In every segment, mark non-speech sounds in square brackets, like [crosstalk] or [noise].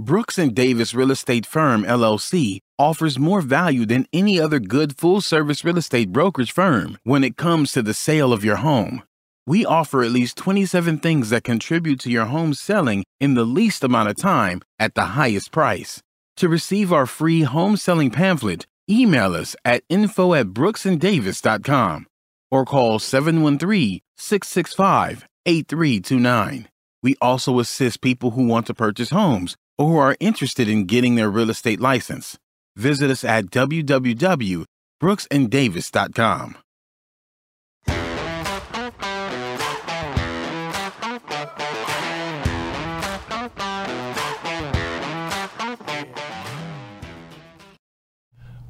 Brooks and Davis Real Estate Firm LLC offers more value than any other good full-service real estate brokerage firm when it comes to the sale of your home. We offer at least 27 things that contribute to your home selling in the least amount of time at the highest price. To receive our free home selling pamphlet, email us at info at brooksanddavis.com or call 713-665-8329. We also assist people who want to purchase homes or who are interested in getting their real estate license. Visit us at www.brooksanddavis.com.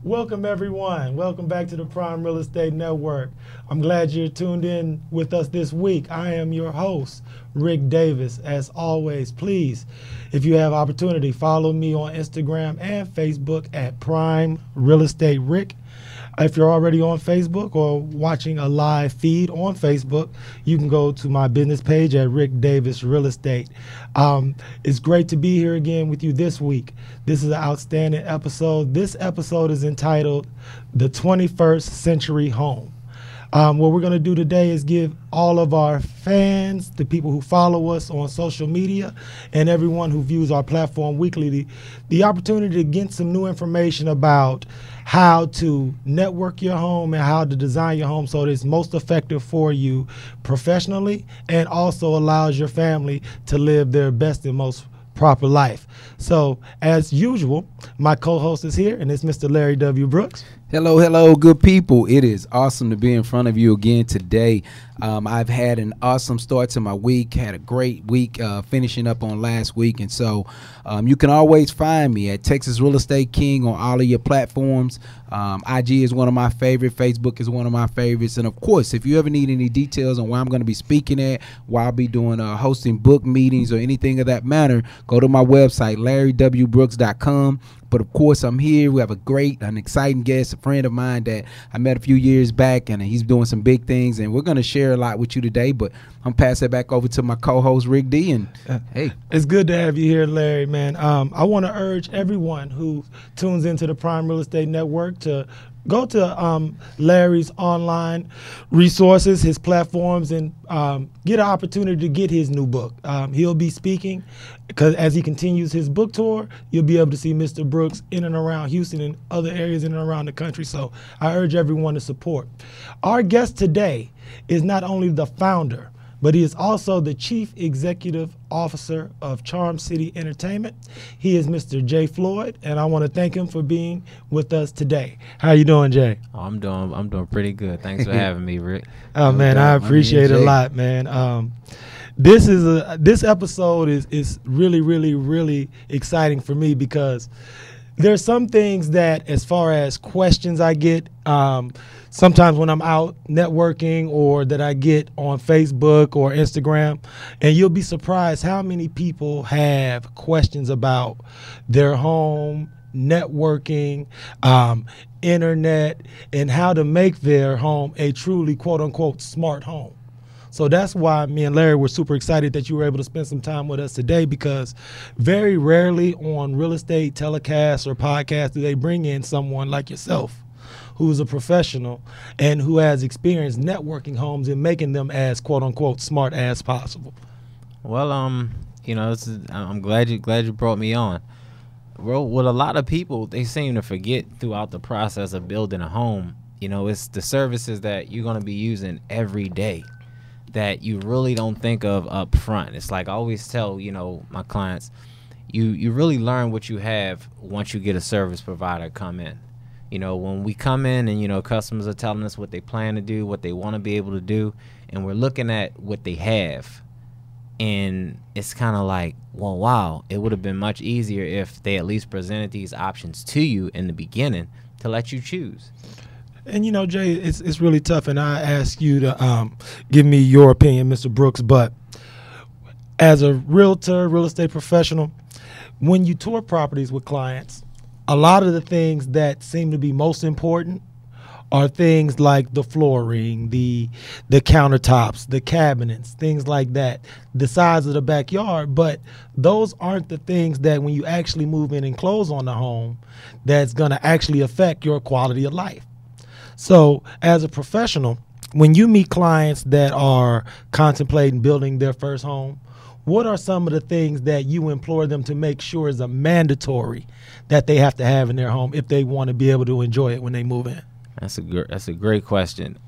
Welcome, everyone. Welcome back to the Prime Real Estate Network. I'm glad you're tuned in with us this week. I am your host, Rick Davis. As always, please, if you have opportunity, follow me on Instagram and Facebook at Prime Real Estate Rick. If you're already on Facebook or watching a live feed on Facebook, you can go to my business page at Rick Davis Real Estate. Um, it's great to be here again with you this week. This is an outstanding episode. This episode is entitled The 21st Century Home. Um, what we're going to do today is give all of our fans, the people who follow us on social media, and everyone who views our platform weekly the, the opportunity to get some new information about how to network your home and how to design your home so that it's most effective for you professionally and also allows your family to live their best and most proper life. So, as usual, my co host is here, and it's Mr. Larry W. Brooks. Hello, hello, good people. It is awesome to be in front of you again today. Um, I've had an awesome start to my week, had a great week uh, finishing up on last week. And so um, you can always find me at Texas Real Estate King on all of your platforms. Um, IG is one of my favorite, Facebook is one of my favorites. And of course, if you ever need any details on where I'm going to be speaking at, where I'll be doing uh, hosting book meetings or anything of that matter, go to my website, larrywbrooks.com. But of course, I'm here. We have a great, an exciting guest, a friend of mine that I met a few years back, and he's doing some big things. And we're going to share a lot with you today. But I'm passing it back over to my co-host Rick D. And uh, hey, it's good to have you here, Larry. Man, um, I want to urge everyone who tunes into the Prime Real Estate Network to go to um, Larry's online resources, his platforms, and um, get an opportunity to get his new book. Um, he'll be speaking because as he continues his book tour, you'll be able to see Mr. Brooks in and around Houston and other areas in and around the country. So I urge everyone to support. Our guest today is not only the founder but he is also the chief executive officer of Charm City Entertainment. He is Mr. Jay Floyd, and I want to thank him for being with us today. How you doing, Jay? Oh, I'm doing I'm doing pretty good. Thanks for having me, Rick. [laughs] oh man, I appreciate it a lot, man. Um, this is a this episode is is really really really exciting for me because there's some things that as far as questions I get. Um, sometimes when I'm out networking or that I get on Facebook or Instagram, and you'll be surprised how many people have questions about their home, networking, um, internet, and how to make their home a truly quote unquote smart home. So that's why me and Larry were super excited that you were able to spend some time with us today because very rarely on real estate telecasts or podcasts do they bring in someone like yourself who's a professional and who has experience networking homes and making them as quote unquote smart as possible. Well, um, you know, is, I'm glad you glad you brought me on. Well, with a lot of people, they seem to forget throughout the process of building a home. You know, it's the services that you're going to be using every day that you really don't think of up front. It's like I always tell, you know, my clients, you you really learn what you have once you get a service provider come in you know when we come in and you know customers are telling us what they plan to do what they want to be able to do and we're looking at what they have And it's kind of like, well, wow, it would have been much easier if they at least presented these options to you in the beginning to let you choose. And you know, Jay, it's it's really tough. And I ask you to um, give me your opinion, Mr. Brooks. But as a realtor, real estate professional, when you tour properties with clients, a lot of the things that seem to be most important are things like the flooring, the the countertops, the cabinets, things like that, the size of the backyard. But those aren't the things that when you actually move in and close on the home, that's going to actually affect your quality of life. So, as a professional, when you meet clients that are contemplating building their first home, what are some of the things that you implore them to make sure is a mandatory that they have to have in their home if they want to be able to enjoy it when they move in? That's a gr- that's a great question.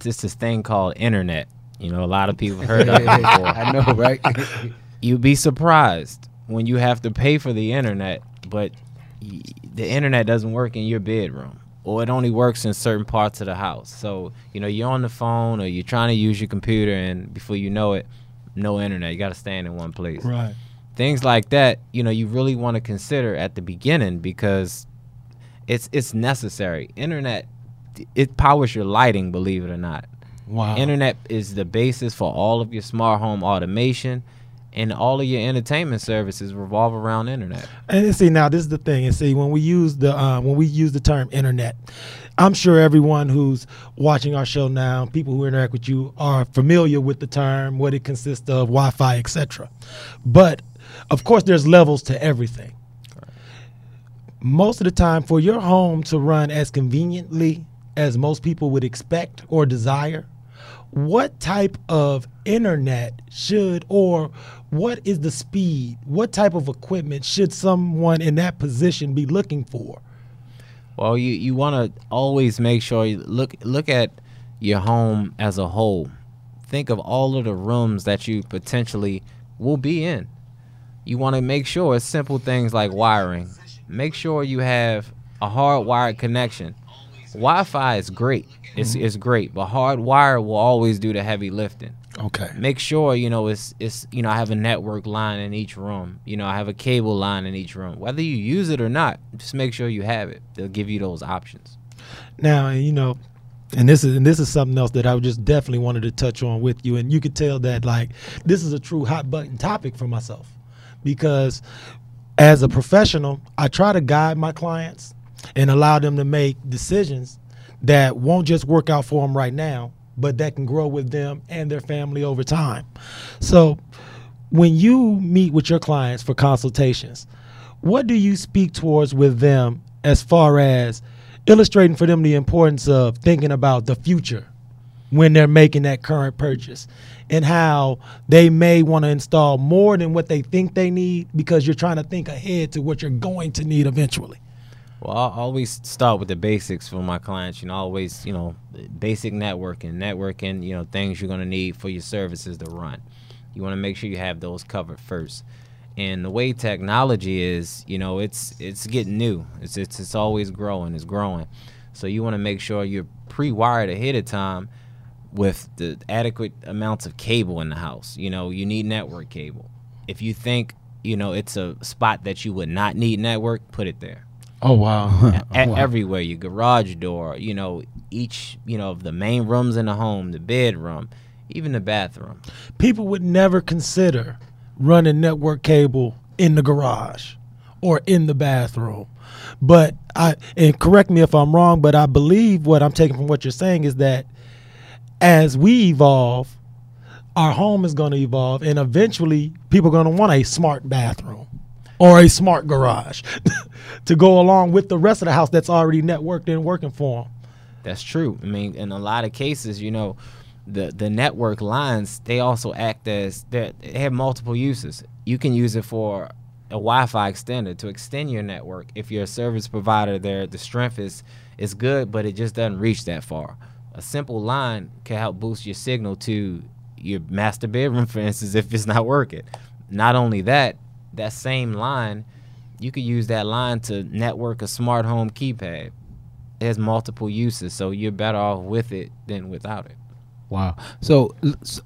Just this thing called internet. You know, a lot of people heard of it [laughs] before. I know, right? [laughs] You'd be surprised when you have to pay for the internet, but y- the internet doesn't work in your bedroom, or it only works in certain parts of the house. So you know, you're on the phone or you're trying to use your computer, and before you know it, no internet. You got to stand in one place. Right. Things like that, you know, you really want to consider at the beginning because it's it's necessary. Internet it powers your lighting, believe it or not. Wow. Internet is the basis for all of your smart home automation and all of your entertainment services revolve around internet. And see, now this is the thing. And see, when we use the uh, when we use the term internet, I'm sure everyone who's watching our show now, people who interact with you, are familiar with the term, what it consists of, Wi-Fi, etc. But of course, there's levels to everything. Most of the time, for your home to run as conveniently as most people would expect or desire, what type of internet should or what is the speed what type of equipment should someone in that position be looking for Well, you you want to always make sure you look look at your home as a whole. Think of all of the rooms that you potentially will be in. You want to make sure it's simple things like wiring. Make sure you have a hardwired connection. Wi-Fi is great. It's mm-hmm. it's great, but hardwire will always do the heavy lifting okay make sure you know it's it's you know I have a network line in each room. You know I have a cable line in each room. Whether you use it or not, just make sure you have it. They'll give you those options. now you know and this is and this is something else that I just definitely wanted to touch on with you and you could tell that like this is a true hot button topic for myself because as a professional I try to guide my clients and allow them to make decisions that won't just work out for them right now but that can grow with them and their family over time. So when you meet with your clients for consultations what do you speak towards with them as far as illustrating for them the importance of thinking about the future when they're making that current purchase and how they may want to install more than what they think they need because you're trying to think ahead to what you're going to need eventually Well, I always start with the basics for my clients. You know, always, you know, basic networking, networking, you know, things you're going to need for your services to run. You want to make sure you have those covered first. And the way technology is, you know, it's it's getting new. It's it's it's always growing. It's growing. So you want to make sure you're pre-wired ahead of time with the adequate amounts of cable in the house. You know, you need network cable. If you think, you know, it's a spot that you would not need network, put it there oh wow. [laughs] E- oh, everywhere your garage door you know each you know of the main rooms in the home the bedroom even the bathroom. People would never consider running network cable in the garage or in the bathroom. But I and correct me if I'm wrong, but I believe what I'm taking from what you're saying is that as we evolve, our home is going to evolve, and eventually people are going to want a smart bathroom or a smart garage [laughs] to go along with the rest of the house that's already networked and working for them. that's true. I mean in a lot of cases you know the the network lines they also act as they have multiple uses. You can use it for a wi-fi extender to extend your network. If you're a service provider there the strength is is good but it just doesn't reach that far. A simple line can help boost your signal to your master bedroom [laughs] for instance if it's not working. Not only that that same line you could use that line to network a smart home keypad it has multiple uses so you're better off with it than without it Wow. So,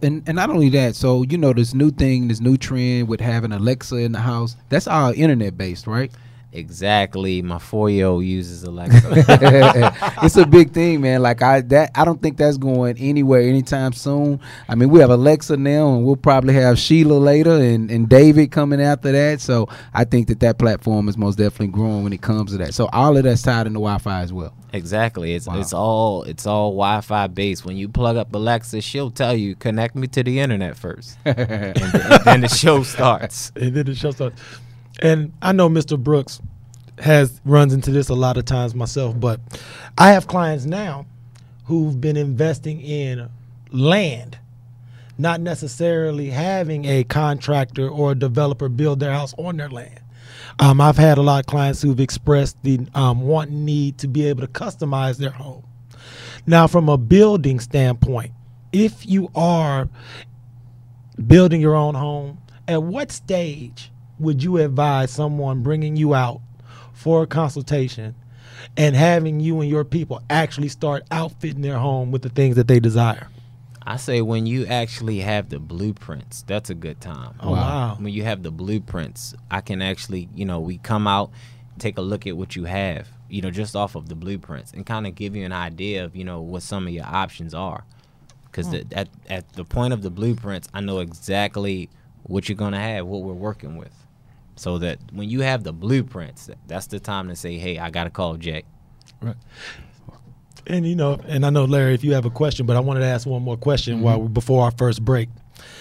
and, and not only that, so you know this new thing, this new trend with having Alexa in the house. That's all internet based, right? Exactly. My four year old uses Alexa. [laughs] it's a big thing, man. Like I that I don't think that's going anywhere anytime soon. I mean, we have Alexa now, and we'll probably have Sheila later, and and David coming after that. So I think that that platform is most definitely growing when it comes to that. So all of that's tied into Wi-Fi as well. Exactly. It's wow. it's all it's all Wi-Fi based. When you plug up Alexa, she'll tell you connect me to the internet first, and, [laughs] and then the show starts. And then the show starts and I know Mr. Brooks has runs into this a lot of times myself, but I have clients now who've been investing in land, not necessarily having a contractor or a developer build their house on their land. Um, I've had a lot of clients who've expressed the um, want need to be able to customize their home. Now, from a building standpoint, if you are building your own home, at what stage would you advise someone bringing you out for a consultation and having you and your people actually start outfitting their home with the things that they desire? I say when you actually have the blueprints, that's a good time. Oh wow. When you have the blueprints, I can actually, you know, we come out, take a look at what you have, you know, just off of the blueprints and kind of give you an idea of, you know, what some of your options are. Cuz hmm. at at the point of the blueprints, I know exactly what you're going to have, what we're working with so that when you have the blueprints, that's the time to say, "Hey, I got to call Jack." Right. And you know, and I know Larry, if you have a question, but I wanted to ask one more question mm-hmm. while before our first break,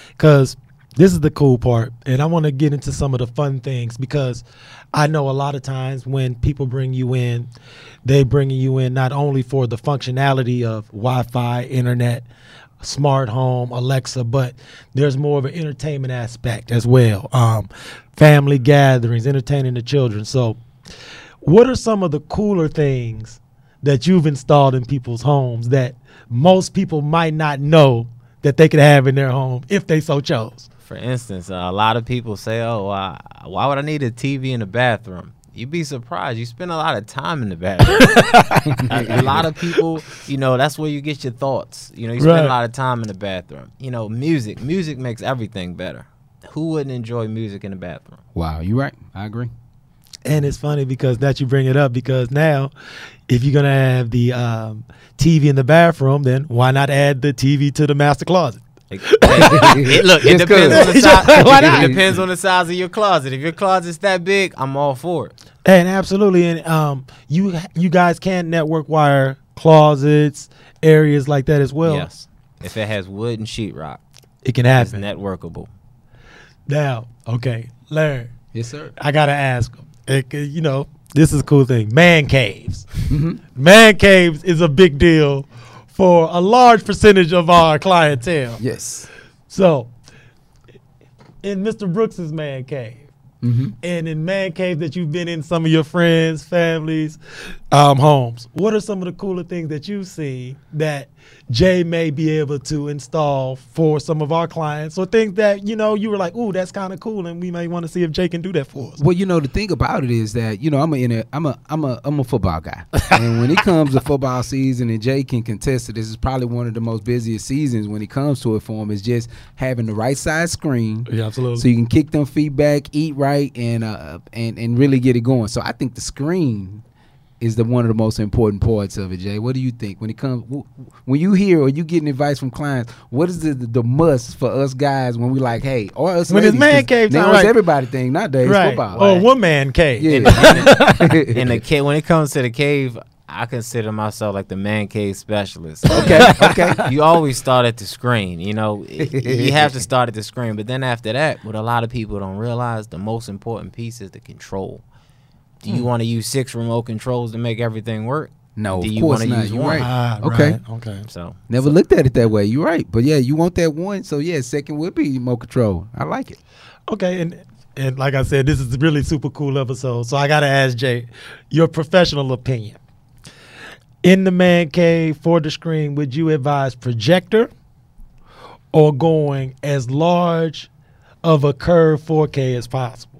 because this is the cool part, and I want to get into some of the fun things because I know a lot of times when people bring you in, they bring you in not only for the functionality of Wi-Fi, internet, smart home, Alexa, but there's more of an entertainment aspect as well. Um, family gatherings, entertaining the children. So, what are some of the cooler things that you've installed in people's homes that most people might not know that they could have in their home if they so chose? For instance, a lot of people say, "Oh, uh, why would I need a TV in the bathroom?" You'd be surprised. You spend a lot of time in the bathroom. [laughs] a, a, lot of people, you know, that's where you get your thoughts. You know, you spend right. a lot of time in the bathroom. You know, music. Music makes everything better. Who wouldn't enjoy music in the bathroom? Wow, you're right. I agree. And it's funny because that you bring it up because now, if you're gonna have the um, TV in the bathroom, then why not add the TV to the master closet? [laughs] it, look, it depends on the size. [laughs] it depends on the size of your closet. If your closet's that big, I'm all for it. And absolutely, and um, you you guys can network wire closets, areas like that as well. Yes, if it has wood and sheetrock, it can happen. It's networkable. Now, okay, Larry. Yes, sir. I gotta ask him. It, you know, this is a cool thing. Man caves. Mm-hmm. Man caves is a big deal for a large percentage of our clientele. Yes. So, in Mr. Brooks's man cave, mm-hmm. and in man cave that you've been in, some of your friends, families, um, homes. What are some of the cooler things that you've seen that Jay may be able to install for some of our clients or things that, you know, you were like, ooh, that's kind of cool and we may want to see if Jay can do that for us. Well, you know, the thing about it is that, you know, I'm a, I'm a, I'm a, I'm a football guy. [laughs] and when it comes to football season and Jay can contest it, this is probably one of the most busiest seasons when it comes to it for him is just having the right size screen. Yeah, absolutely. So you can kick them feedback, eat right, and, uh, and, and really get it going. So I think the screen is the one of the most important parts of it, Jay. What do you think when it comes when you hear or you getting advice from clients? What is the the, the must for us guys when we like, hey, or us when ladies, it's man cave time, right. everybody thing nowadays right. football. Or right. one man cave. Yeah. In, the, in the cave, when it comes to the cave, I consider myself like the man cave specialist. [laughs] Okay, okay. [laughs] You always start at the screen. You know, you have to start at the screen, but then after that, what a lot of people don't realize, the most important piece is the control. Do you hmm. want to use six remote controls to make everything work? No, Do of you course want to not. use You're one? right. Ah, okay. Right. Okay. So never so. looked at it that way. You're right, but yeah, you want that one. So yeah, second would be remote control. I like it. Okay, and and like I said, this is a really super cool episode. So I got to ask Jay, your professional opinion. In the man cave for the screen, would you advise projector or going as large of a curve 4K as possible?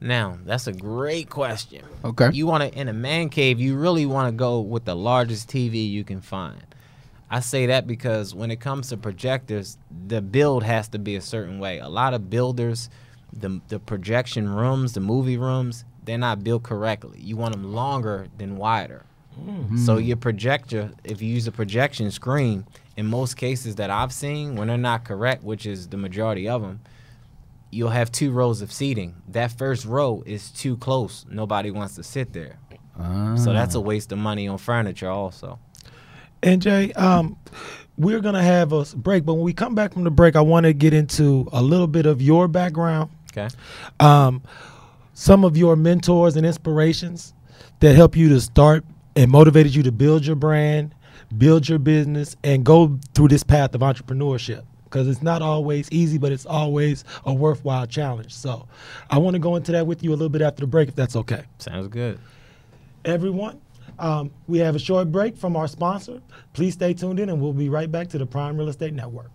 Now, that's a great question. Okay. You want to in a man cave, you really want to go with the largest TV you can find. I say that because when it comes to projectors, the build has to be a certain way. A lot of builders, the the projection rooms, the movie rooms, they're not built correctly. You want them longer than wider. Mm-hmm. So your projector, if you use a projection screen, in most cases that I've seen, when they're not correct, which is the majority of them, you'll have two rows of seating. That first row is too close. Nobody wants to sit there. So that's a waste of money on furniture, also. And Jay, um, we're gonna have a break, but when we come back from the break, I want to get into a little bit of your background, Okay. um, some of your mentors and inspirations that help you to start and motivated you to build your brand, build your business, and go through this path of entrepreneurship. Because it's not always easy, but it's always a worthwhile challenge. So, I want to go into that with you a little bit after the break, if that's okay. Sounds good. everyone. Um, we have a short break from our sponsor. Please stay tuned in, and we'll be right back to the Prime Real Estate Network.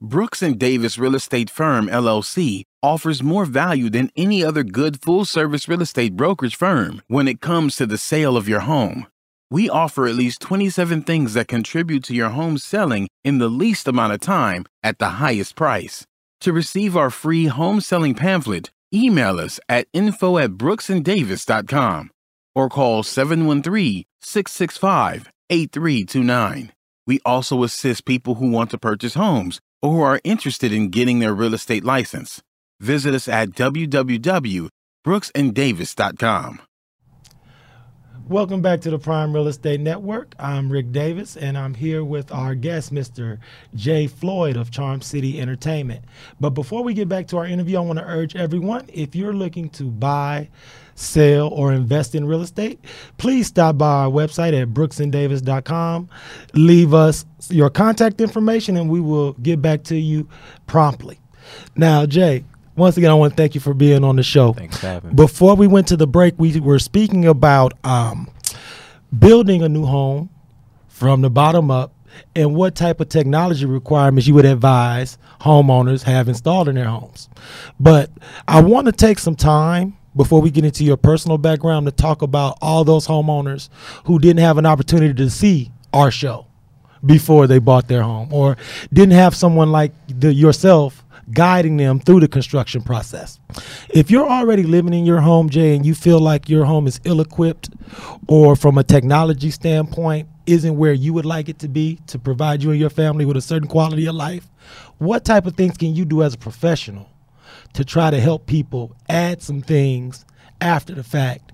Brooks and Davis Real Estate Firm LLC offers more value than any other good full-service real estate brokerage firm when it comes to the sale of your home. We offer at least 27 things that contribute to your home selling in the least amount of time at the highest price. To receive our free home selling pamphlet, email us at info at brooksanddavis.com or call 713-665-8329. We also assist people who want to purchase homes or who are interested in getting their real estate license. Visit us at www.brooksanddavis.com. Welcome back to the Prime Real Estate Network. I'm Rick Davis, and I'm here with our guest, Mr. Jay Floyd of Charm City Entertainment. But before we get back to our interview, I want to urge everyone if you're looking to buy, sell, or invest in real estate, please stop by our website at brooksanddavis.com. Leave us your contact information, and we will get back to you promptly. Now, Jay, once again, I want to thank you for being on the show. Thanks for having me. Before we went to the break, we were speaking about um, building a new home from the bottom up and what type of technology requirements you would advise homeowners have installed in their homes. But I want to take some time before we get into your personal background to talk about all those homeowners who didn't have an opportunity to see our show before they bought their home or didn't have someone like the, yourself guiding them through the construction process. If you're already living in your home, Jay, and you feel like your home is ill equipped or from a technology standpoint isn't where you would like it to be to provide you and your family with a certain quality of life, what type of things can you do as a professional to try to help people add some things after the fact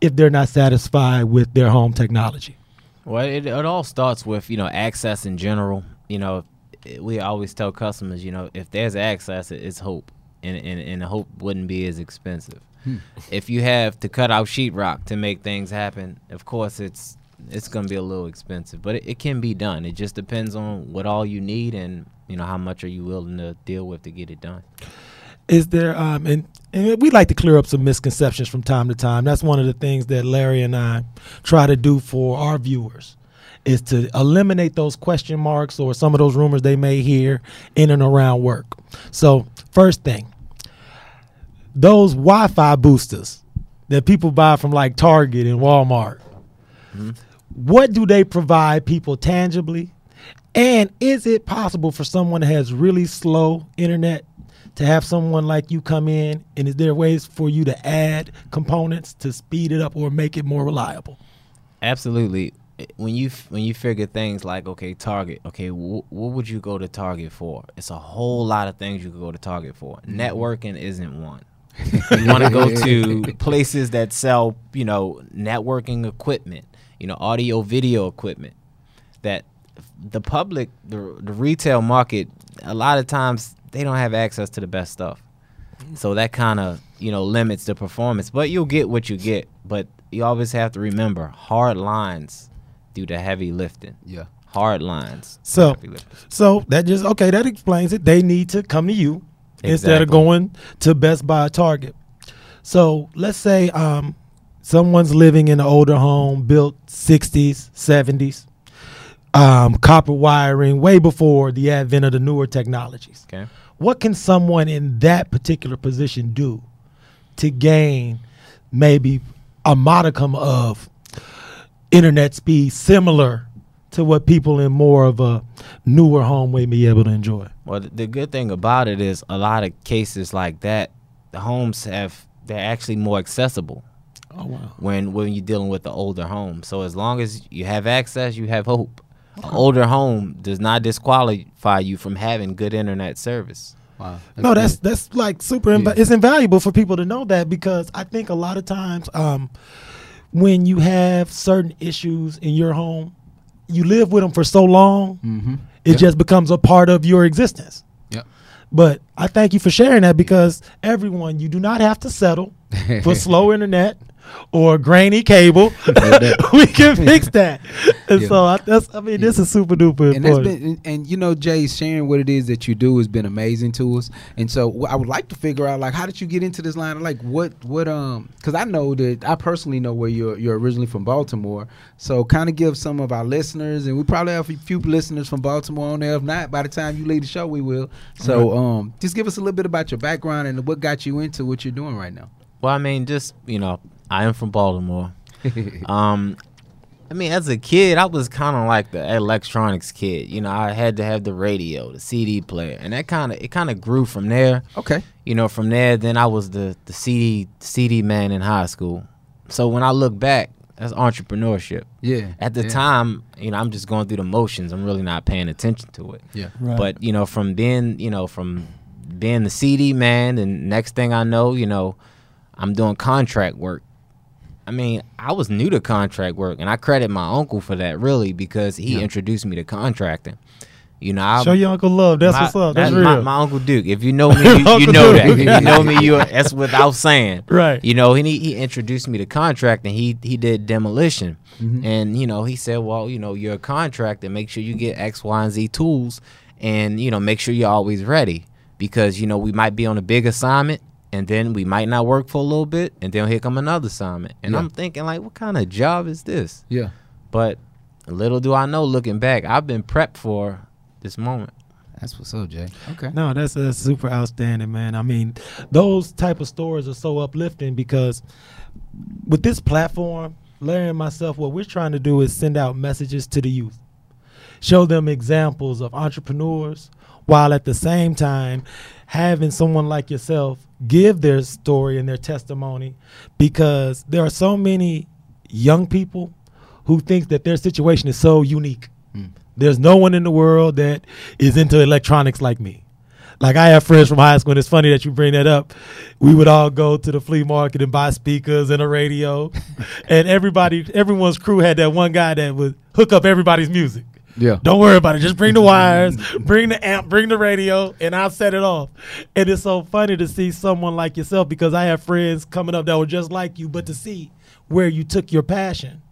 if they're not satisfied with their home technology? Well, it, it all starts with you know access in general. You know, we always tell customers, you know, if there's access, it's hope, and and, and hope wouldn't be as expensive. If you have to cut out sheetrock to make things happen, of course it's it's gonna be a little expensive, but it, it can be done. It just depends on what all you need and you know how much are you willing to deal with to get it done. is there um and, and we like to clear up some misconceptions from time to time that's one of the things that larry and i try to do for our viewers is to eliminate those question marks or some of those rumors they may hear in and around work so first thing those wi-fi boosters that people buy from like target and walmart mm-hmm. what do they provide people tangibly and is it possible for someone that has really slow internet to have someone like you come in? And is there ways for you to add components to speed it up or make it more reliable? Absolutely. When you when you figure things like okay, Target, okay, wh- what would you go to Target for? It's a whole lot of things you could go to Target for. Mm-hmm. Networking isn't one. [laughs] you want to go to places that sell, you know, networking equipment, you know, audio video equipment that the public, the the retail market, a lot of times they don't have access to the best stuff. Mm. So that kind of you know limits the performance, but you'll get what you get. But you always have to remember hard lines do the heavy lifting. Yeah. Hard lines. So- So that just okay, that explains it. They need to come to you instead of going to Best Buy Target. So let's say um, someone's living in an older home built 60s, 70s, um, copper wiring way before the advent of the newer technologies. Okay. What can someone in that particular position do to gain maybe a modicum of internet speed similar to what people in more of a newer home may be able to enjoy. Well, the, the good thing about it is a lot of cases like that, the homes have they're actually more accessible Oh wow. when when you're dealing with the older home. So as long as you have access, you have hope. An older home does not disqualify you from having good internet service. Wow. no, that's good. that's like super. Inv- Yeah. It's invaluable for people to know that because I think a lot of times, um, when you have certain issues in your home, you live with them for so long, Mhm. it just becomes a part of your existence. Yep. But I thank you for sharing that because everyone, you do not have to settle for [laughs] slow internet or grainy cable. [laughs] [laughs] we can fix that. And Yeah. so I, that's, I mean, this is super duper and important. been and, and you know jay sharing what it is that you do has been amazing to us and so i would like to figure out like how did you get into this line like what what um because i know that i personally know where you're you're originally from baltimore so kind of give some of our listeners and we probably have a few listeners from baltimore on there if not by the time you leave the show we will so um just give us a little bit about your background and what got you into what you're doing right now Well, I mean, just you know, I am from Baltimore. [laughs] Um, I mean, as a kid, I was kind of like the electronics kid. You know, I had to have the radio, the CD player, and that kind of it kind of grew from there. okay You know, from there, then I was the the CD CD man in high school. So when I look back, that's entrepreneurship. yeah At the yeah. time, you know, I'm just going through the motions. I'm really not paying attention to it. yeah Right. But you know, from being you know from being the CD man, and next thing I know, you know, I'm doing contract work. I mean, I was new to contract work, and I credit my uncle for that really because he Yeah. introduced me to contracting. You know, I Show your Uncle Love. That's my, what's up. That's that- real. My, my uncle Duke. If you know [laughs] me, you, you know Duke. that. If you know me, you [laughs] that's without saying. Right. You know, and he, he introduced me to contracting. He he did demolition, Mm-hmm. and you know he said, well, you know, you're a contractor. Make sure you get X, Y, and Z tools, and you know, make sure you're always ready because you know we might be on a big assignment. And then we might not work for a little bit, and then here come another assignment. And Yeah. I'm thinking, like, what kind of job is this? yeah But little do I know, looking back, I've been prepped for this moment. that's what's up jay okay No, that's, that's super outstanding, man. I mean, those type of stories are so uplifting because with this platform, Larry and myself, what we're trying to do is send out messages to the youth, show them examples of entrepreneurs, while at the same time having someone like yourself give their story and their testimony because there are so many young people who think that their situation is so unique. Hmm. There's no one in the world that is into electronics like me. Like I have friends from high school, and it's funny that you bring that up. We would all go to the flea market and buy speakers and a radio, [laughs] and everybody, everyone's crew had that one guy that would hook up everybody's music. Yeah Don't worry about it. Just bring the [laughs] wires, bring the amp, bring the radio, and I'll set it off. And it's so funny to see someone like yourself because I have friends coming up that were just like you, but to see where you took your passion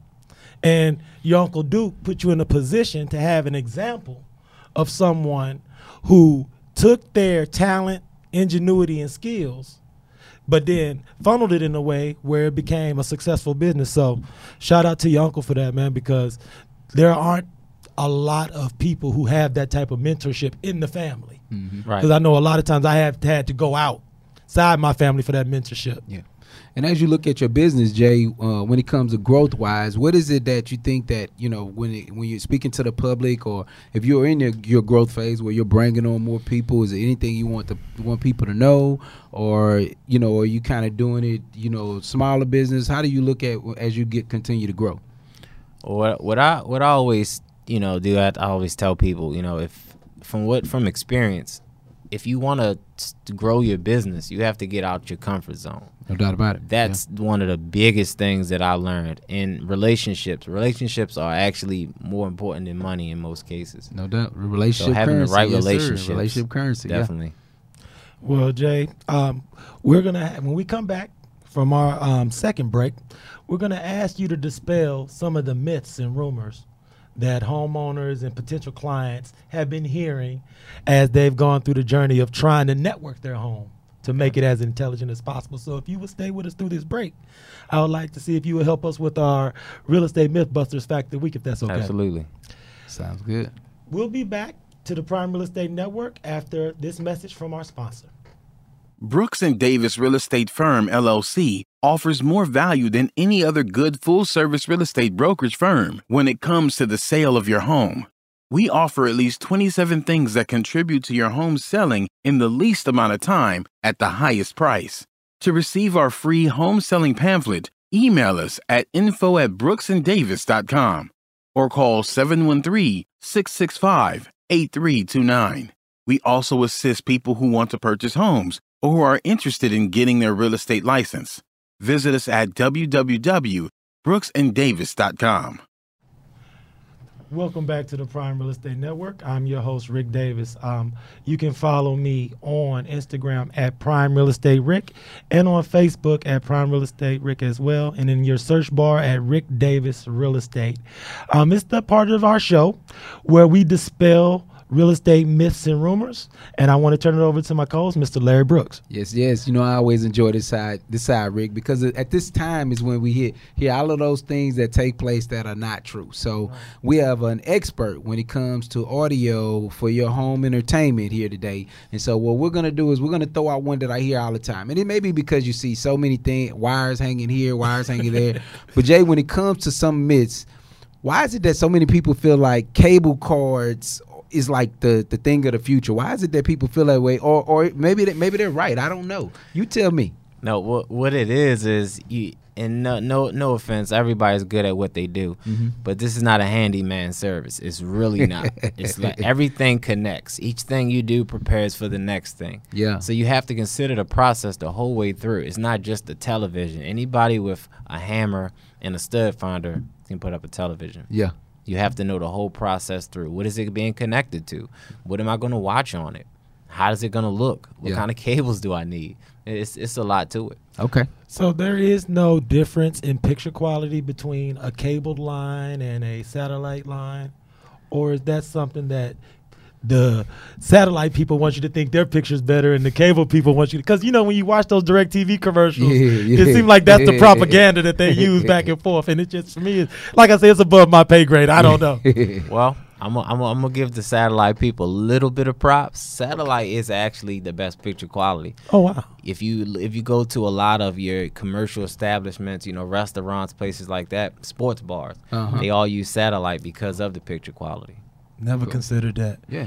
and your Uncle Duke put you in a position to have an example of someone who took their talent, ingenuity, and skills, but then funneled it in a way where it became a successful business. So, shout out to your uncle for that, man, because there aren't a lot of people who have that type of mentorship in the family. Right. Because I know a lot of times I have had to go outside my family for that mentorship. Yeah. And as you look at your business, Jay, uh, when it comes to growth wise, what is it that you think that you know when it, when you're speaking to the public, or if you're in your, your growth phase where you're bringing on more people, is there anything you want to want people to know, or you know, are you kind of doing it, you know, smaller business? How do you look at as you get continue to grow? what what I what I always you know do I, I always tell people you know if from what from experience if you want to grow your business you have to get out your comfort zone No doubt about it. that's one of the biggest things that I learned in relationships relationships are actually more important than money in most cases no doubt. Relationship so having currency, the right yes, sir. relationships relationship currency, yeah. definitely Well, Jay, um, we're gonna ha- when we come back from our um, second break, we're gonna ask you to dispel some of the myths and rumors that homeowners and potential clients have been hearing as they've gone through the journey of trying to network their home to make it as intelligent as possible. So, if you would stay with us through this break, I would like to see if you would help us with our real estate mythbusters fact of the week, if that's okay. absolutely Sounds good. We'll be back to the Prime Real Estate Network after this message from our sponsor. Brooks and Davis Real Estate Firm LLC offers more value than any other good full service real estate brokerage firm when it comes to the sale of your home. We offer at least 27 things that contribute to your home selling in the least amount of time at the highest price. To receive our free home selling pamphlet, email us at info at brooksanddavis.com or call 713 665 8329. We also assist people who want to purchase homes or who are interested in getting their real estate license. Visit us at www.brooksanddavis.com. Welcome back to the Prime Real Estate Network. I'm your host, Rick Davis. Um, you can follow me on Instagram at Prime Real Estate Rick and on Facebook at Prime Real Estate Rick as well. And in your search bar at Rick Davis Real Estate. Um, it's the part of our show where we dispel real estate myths and rumors. And I want to turn it over to my co-host, Mr. Larry Brooks. Yes, yes. You know, I always enjoy this side, this side, Rick, because at this time is when we hear hear all of those things that take place that are not true. So right. we have an expert when it comes to audio for your home entertainment here today. And so what we're gonna do is we're gonna throw out one that I hear all the time, and it may be because you see so many things, wires hanging here, wires hanging there. [laughs] but Jay, when it comes to some myths. Why is it that so many people feel like cable cards is like the the thing of the future. Why is it that people feel that way? Or or maybe they, maybe they're right. I don't know. You tell me. No, what what it is is you. And no, no, no offense. Everybody's good at what they do, mm-hmm. but this is not a handyman service. It's really not. it's like [laughs] everything connects. Each thing you do prepares for the next thing. Yeah. So you have to consider the process the whole way through. It's not just the television. Anybody with a hammer and a stud finder can put up a television. Yeah. You have to know the whole process through. What is it being connected to? What am I going to watch on it? How is it going to look? What yeah. kind of cables do I need? It's it's a lot to it. Okay. So there is no difference in picture quality between a cabled line and a satellite line, or is that something that the satellite people want you to think their picture's better and the cable people want you to because you know when you watch those DirecTV commercials yeah, yeah, it seems like that's the [laughs] propaganda that they use [laughs] back and forth and it just for me like i say it's above my pay grade i don't know [laughs] well I'm gonna I'm I'm give the satellite people a little bit of props. Satellite is actually the best picture quality. Oh wow! If you if you go to a lot of your commercial establishments, you know restaurants, places like that, sports bars, uh-huh. they all use satellite because of the picture quality. Never cool. considered that. Yeah.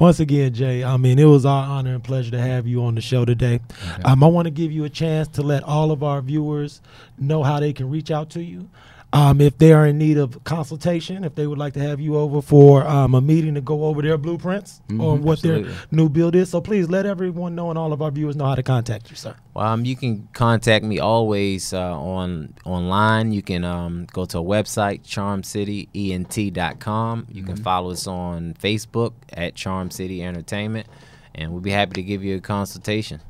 Once again, Jay, I mean, it was our honor and pleasure to have you on the show today. Okay. Um, I want to give you a chance to let all of our viewers know how they can reach out to you. Um, if they are in need of consultation, if they would like to have you over for um, a meeting to go over their blueprints mm-hmm, or what absolutely. their new build is. So please let everyone know and all of our viewers know how to contact you, sir. Well, um, you can contact me always uh, on online. You can um, go to a website, charmcityent.com. You mm-hmm. can follow us on Facebook at Charm City Entertainment, and we'll be happy to give you a consultation.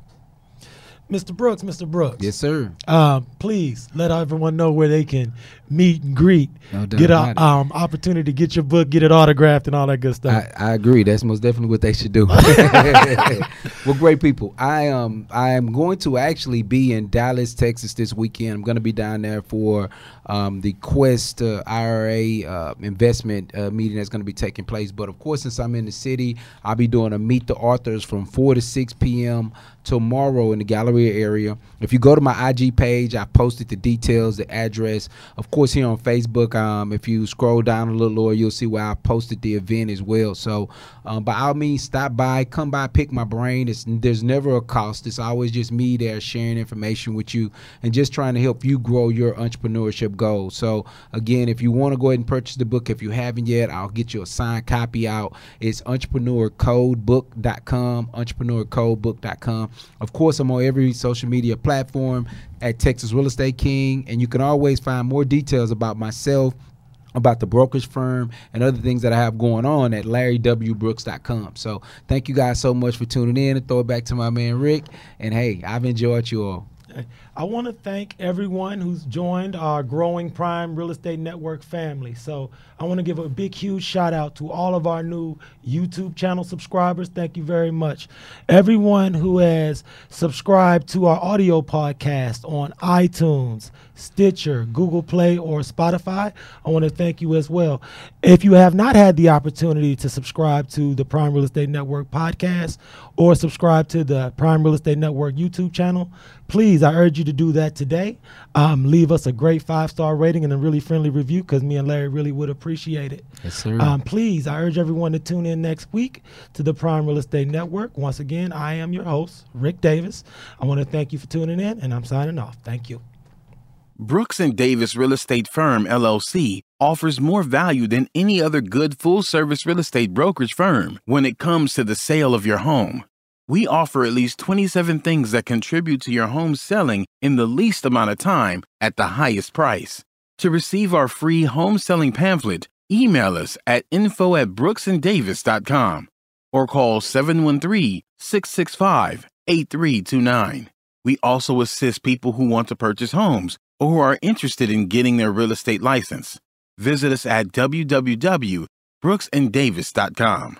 Mr. Brooks, Mr. Brooks. Yes, sir. Uh, please let everyone know where they can meet and greet, no get an um, opportunity to get your book, get it autographed, and all that good stuff. I, I agree. That's most definitely what they should do. [laughs] [laughs] well, great people. I um I am going to actually be in Dallas, Texas this weekend. I'm going to be down there for um, the Quest uh, IRA uh, investment uh, meeting that's going to be taking place. But of course, since I'm in the city, I'll be doing a meet the authors from 4 to 6 p.m. tomorrow in the Galleria area. If you go to my IG page, I posted the details, the address. Of course, here on Facebook, um, if you scroll down a little lower, you'll see where I posted the event as well. So, um, by all means, stop by, come by, pick my brain. It's, there's never a cost. It's always just me there sharing information with you and just trying to help you grow your entrepreneurship goals. So, again, if you want to go ahead and purchase the book, if you haven't yet, I'll get you a signed copy out. It's entrepreneurcodebook.com, entrepreneurcodebook.com. Of course, I'm on every social media platform at Texas Real Estate King, and you can always find more details about myself about the brokerage firm and other things that I have going on at larrywbrooks.com. So thank you guys so much for tuning in and throw it back to my man Rick. And hey, I've enjoyed you all. I want to thank everyone who's joined our growing Prime Real Estate Network family. So I want to give a big, huge shout out to all of our new YouTube channel subscribers. Thank you very much. Everyone who has subscribed to our audio podcast on iTunes, Stitcher, Google Play, or Spotify, I want to thank you as well. If you have not had the opportunity to subscribe to the Prime Real Estate Network podcast or subscribe to the Prime Real Estate Network YouTube channel, please I urge you to do that today. Um, leave us a great five star rating and a really friendly review because me and Larry really would appreciate it. Yes, sir. Um, please, I urge everyone to tune in next week to the Prime Real Estate Network. Once again, I am your host, Rick Davis. I want to thank you for tuning in, and I'm signing off. Thank you. Brooks and Davis Real Estate Firm LLC offers more value than any other good full-service real estate brokerage firm when it comes to the sale of your home. We offer at least 27 things that contribute to your home selling in the least amount of time at the highest price. To receive our free home selling pamphlet, email us at info at brooksanddavis.com or call 713-665-8329. We also assist people who want to purchase homes or who are interested in getting their real estate license. Visit us at www.brooksanddavis.com.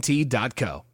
guaranteed.co.